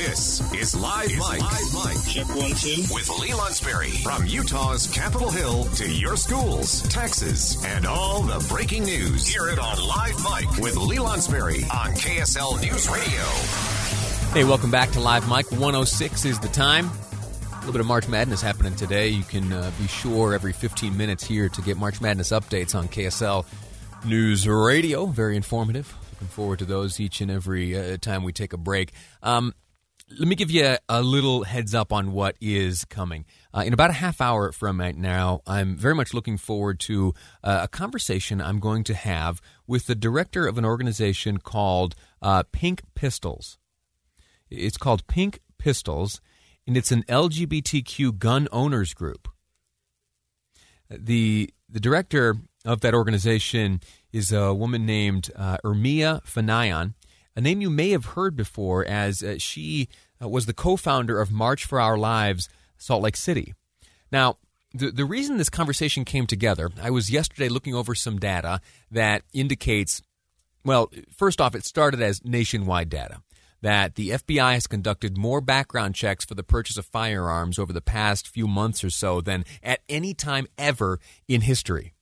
This is Live Mic. Live Mic. Check one, two. With Lee Lonsberry. From Utah's Capitol Hill to your schools, taxes, and all the breaking news. Hear it on Live Mic with Lee Lonsberry on KSL News Radio. Hey, welcome back to Live Mic. 106 is the time. A little bit of March Madness happening today. You can uh, be sure every 15 minutes here to get March Madness updates on KSL News Radio. Very informative. Looking forward to those each and every uh, time we take a break. Um, let me give you a, little heads up on what is coming. Uh, in about a half hour from right now, I'm very much looking forward to uh, a conversation I'm going to have with the director of an organization called uh, Pink Pistols. It's called Pink Pistols, and it's an LGBTQ gun owners group. The the director of that organization is a woman named uh, Ermiya Fanaeian, a name you may have heard before, as uh, she Uh, was the co-founder of March for Our Lives, Salt Lake City. Now, the, the reason this conversation came together, I was yesterday looking over some data that indicates, well, first off, it started as nationwide data that the FBI has conducted more background checks for the purchase of firearms over the past few months or so than at any time ever in history.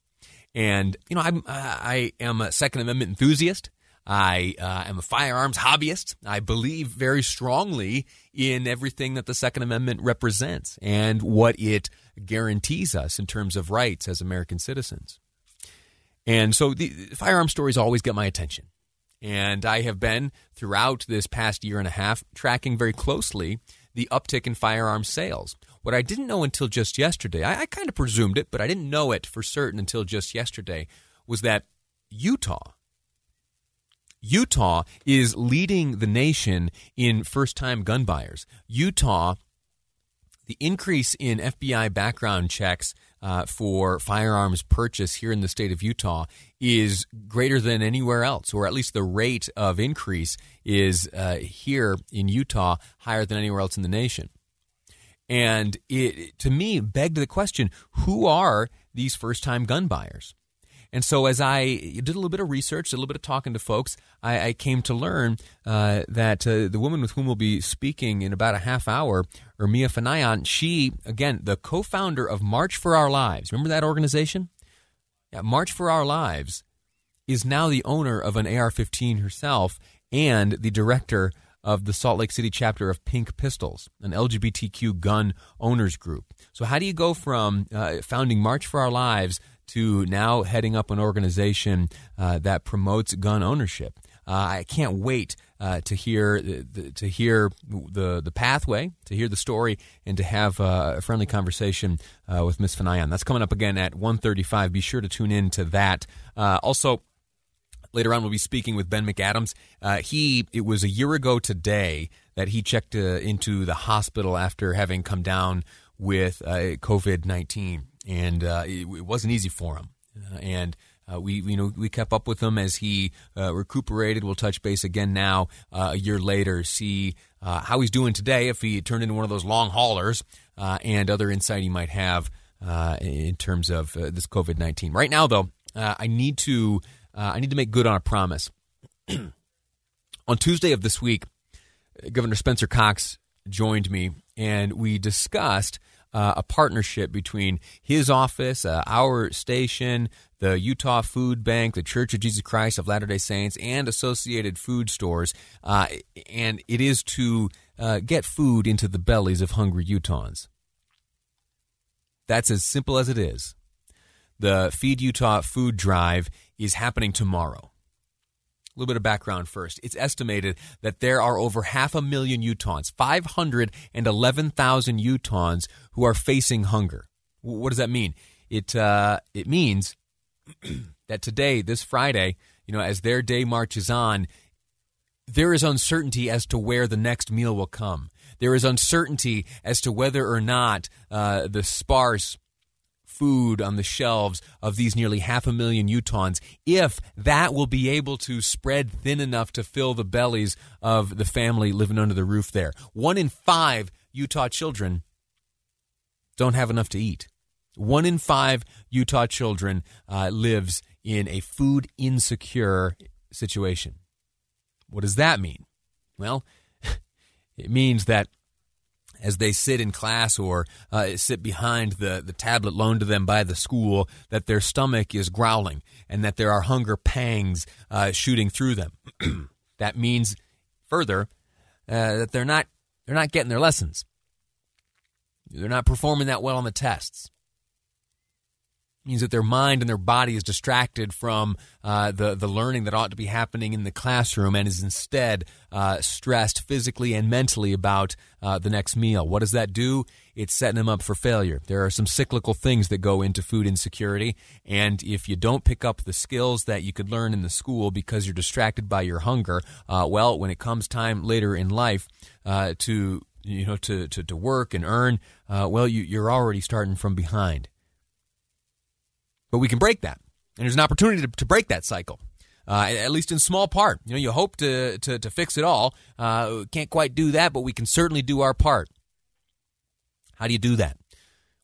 And you know, I'm I am a Second Amendment enthusiast. I uh, am a firearms hobbyist. I believe very strongly in everything that the Second Amendment represents and what it guarantees us in terms of rights as American citizens. And so the firearm stories always get my attention. And I have been throughout this past year and a half tracking very closely the uptick in firearm sales. What I didn't know until just yesterday, I, I kind of presumed it, but I didn't know it for certain until just yesterday, was that Utah, Utah is leading the nation in first time gun buyers. Utah, the increase in FBI background checks uh, for firearms purchase here in the state of Utah is greater than anywhere else, or at least the rate of increase is uh, here in Utah higher than anywhere else in the nation. And it, to me, begged the question who are these first time gun buyers? And so, as I did a little bit of research, a little bit of talking to folks, I, I came to learn uh, that uh, the woman with whom we'll be speaking in about a half hour, Ermiya Fanaeian, she, again, the co founder of March for Our Lives. Remember that organization? Yeah, March for Our Lives is now the owner of an AR 15 herself and the director of the Salt Lake City chapter of Pink Pistols, an LGBTQ gun owners group. So, how do you go from uh, founding March for Our Lives to now heading up an organization uh, that promotes gun ownership? Uh, I can't wait uh, to hear the, the, to hear the the pathway, to hear the story, and to have uh, a friendly conversation uh, with Miss Fanaeian. That's coming up again at 1.35. Be sure to tune in to that. also, Later on, we'll be speaking with Ben McAdams. Uh, he it was a year ago today that he checked uh, into the hospital after having come down with uh, COVID nineteen, and uh, it, it, wasn't easy for him. Uh, and uh, we you know we kept up with him as he recuperated. We'll touch base again now a year later, see how he's doing today. If he turned into one of those long haulers, and other insight he might have in terms of this COVID nineteen. Right now, though, I need to uh, I need to make good on a promise. on Tuesday of this week, Governor Spencer Cox joined me, and we discussed uh, a partnership between his office, uh, our station, the Utah Food Bank, the Church of Jesus Christ of Latter day Saints, and associated food stores. Uh, and it is to uh, get food into the bellies of hungry Utahns. That's as simple as it is. The Feed Utah food drive is happening tomorrow. A little bit of background first. It's estimated that there are over half a million Utahns, 511,000 Utahns who are facing hunger. What does that mean? It uh, it means that today, this Friday, you know, as their day marches on, there is uncertainty as to where the next meal will come. There is uncertainty as to whether or not uh, the sparse food on the shelves of these nearly half a million Utahns, if that will be able to spread thin enough to fill the bellies of the family living under the roof there. One in five Utah children don't have enough to eat. One in five Utah children uh, lives in a food insecure situation. What does that mean? Well, It means that as they sit in class or uh, sit behind the, the tablet loaned to them by the school, that their stomach is growling and that there are hunger pangs uh, shooting through them. that means further uh, that they're not they're not getting their lessons. They're not performing that well on the tests means that their mind and their body is distracted from uh, the the learning that ought to be happening in the classroom and is instead uh, stressed physically and mentally about uh, the next meal. What does that do? It's setting them up for failure. There are some cyclical things that go into food insecurity, and if you don't pick up the skills that you could learn in the school because you're distracted by your hunger, uh, well, when it comes time later in life uh, to you know to, to, to work and earn, uh, well, you, you're already starting from behind. But we can break that. And there's an opportunity to, to break that cycle. Uh, at least in small part. You know, you hope to, to, to fix it all. Uh, can't quite do that, but we can certainly do our part. How do you do that?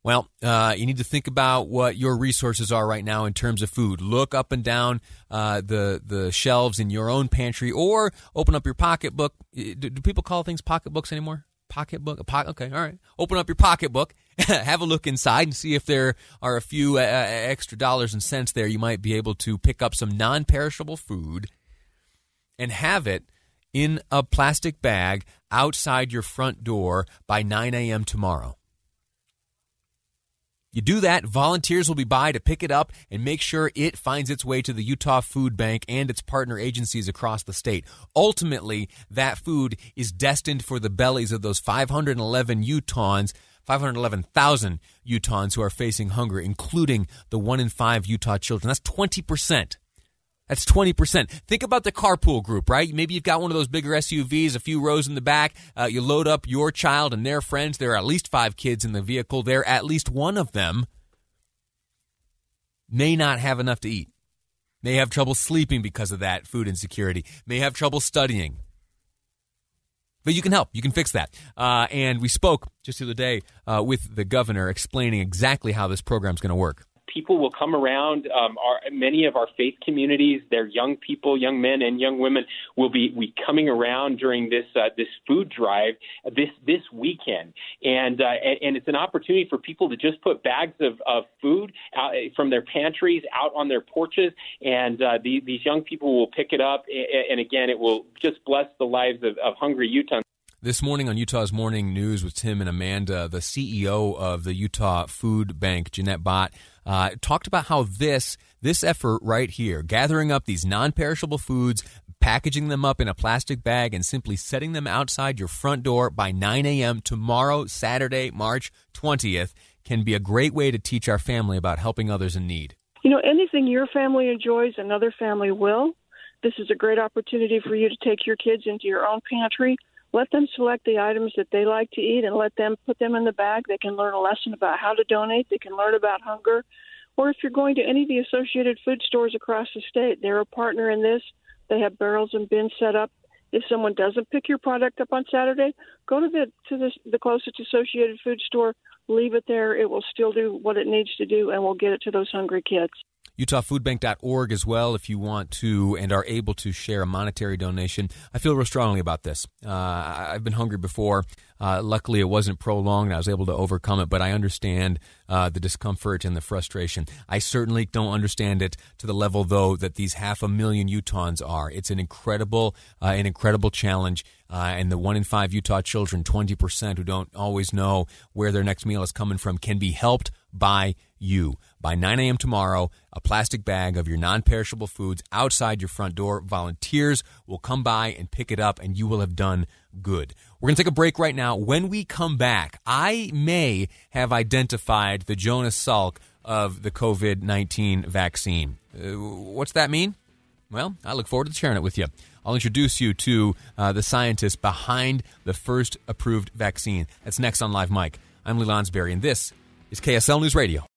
Well, uh, you need to think about what your resources are right now in terms of food. Look up and down uh, the the shelves in your own pantry, or open up your pocketbook. Do, do people call things pocketbooks anymore? Pocketbook, a pocket. Okay, all right. Open up your pocketbook have a look inside and see if there are a few uh, uh, extra dollars and cents there. You might be able to pick up some non perishable food and have it in a plastic bag outside your front door by 9 a.m. tomorrow. You do that, volunteers will be by to pick it up and make sure it finds its way to the Utah Food Bank and its partner agencies across the state. Ultimately, that food is destined for the bellies of those 511 Utahns 511,000 Utahns who are facing hunger, including the one in five Utah children. That's 20%. That's 20%. Think about the carpool group, right? Maybe you've got one of those bigger SUVs, a few rows in the back. Uh, you load up your child and their friends. There are at least five kids in the vehicle. There, at least one of them may not have enough to eat, may have trouble sleeping because of that food insecurity, may have trouble studying. But you can help. You can fix that. Uh, and we spoke just the other day uh, with the governor explaining exactly how this program is going to work people will come around. Um, our, many of our faith communities, their young people, young men and young women, will be, coming around during this uh, this food drive this this weekend, and, uh, and and it's an opportunity for people to just put bags of, of food out, from their pantries out on their porches, and uh, the, these young people will pick it up, and, and again, it will just bless the lives of, of hungry Utahns. This morning on Utah's Morning News with Tim and Amanda, the CEO of the Utah Food Bank, Ginette Bott, uh, talked about how this this effort right here, gathering up these non-perishable foods, packaging them up in a plastic bag, and simply setting them outside your front door by 9 a.m. tomorrow, Saturday, March 20th, can be a great way to teach our family about helping others in need. You know, anything your family enjoys, another family will. This is a great opportunity for you to take your kids into your own pantry let them select the items that they like to eat and let them put them in the bag. They can learn a lesson about how to donate. They can learn about hunger. Or if you're going to any of the associated food stores across the state, they're a partner in this. They have barrels and bins set up. If someone doesn't pick your product up on Saturday, go to the to the, the closest associated food store, leave it there. It will still do what it needs to do, and we'll get it to those hungry kids. UtahFoodBank.org as well if you want to and are able to share a monetary donation. I feel real strongly about this. Uh, I've been hungry before. Uh, luckily, it wasn't prolonged. I was able to overcome it, but I understand uh, the discomfort and the frustration. I certainly don't understand it to the level, though, that these half a million Utahns are. It's an incredible, uh, an incredible challenge. Uh, and the one in five Utah children, 20% who don't always know where their next meal is coming from, can be helped by you. By 9 a.m. tomorrow, a plastic bag of your non perishable foods outside your front door. Volunteers will come by and pick it up, and you will have done good. We're going to take a break right now. When we come back, I may have identified the Jonas Salk of the COVID 19 vaccine. Uh, what's that mean? Well, I look forward to sharing it with you. I'll introduce you to uh, the scientists behind the first approved vaccine. That's next on Live Mic. I'm Lee Lonsberry, and this is KSL News Radio.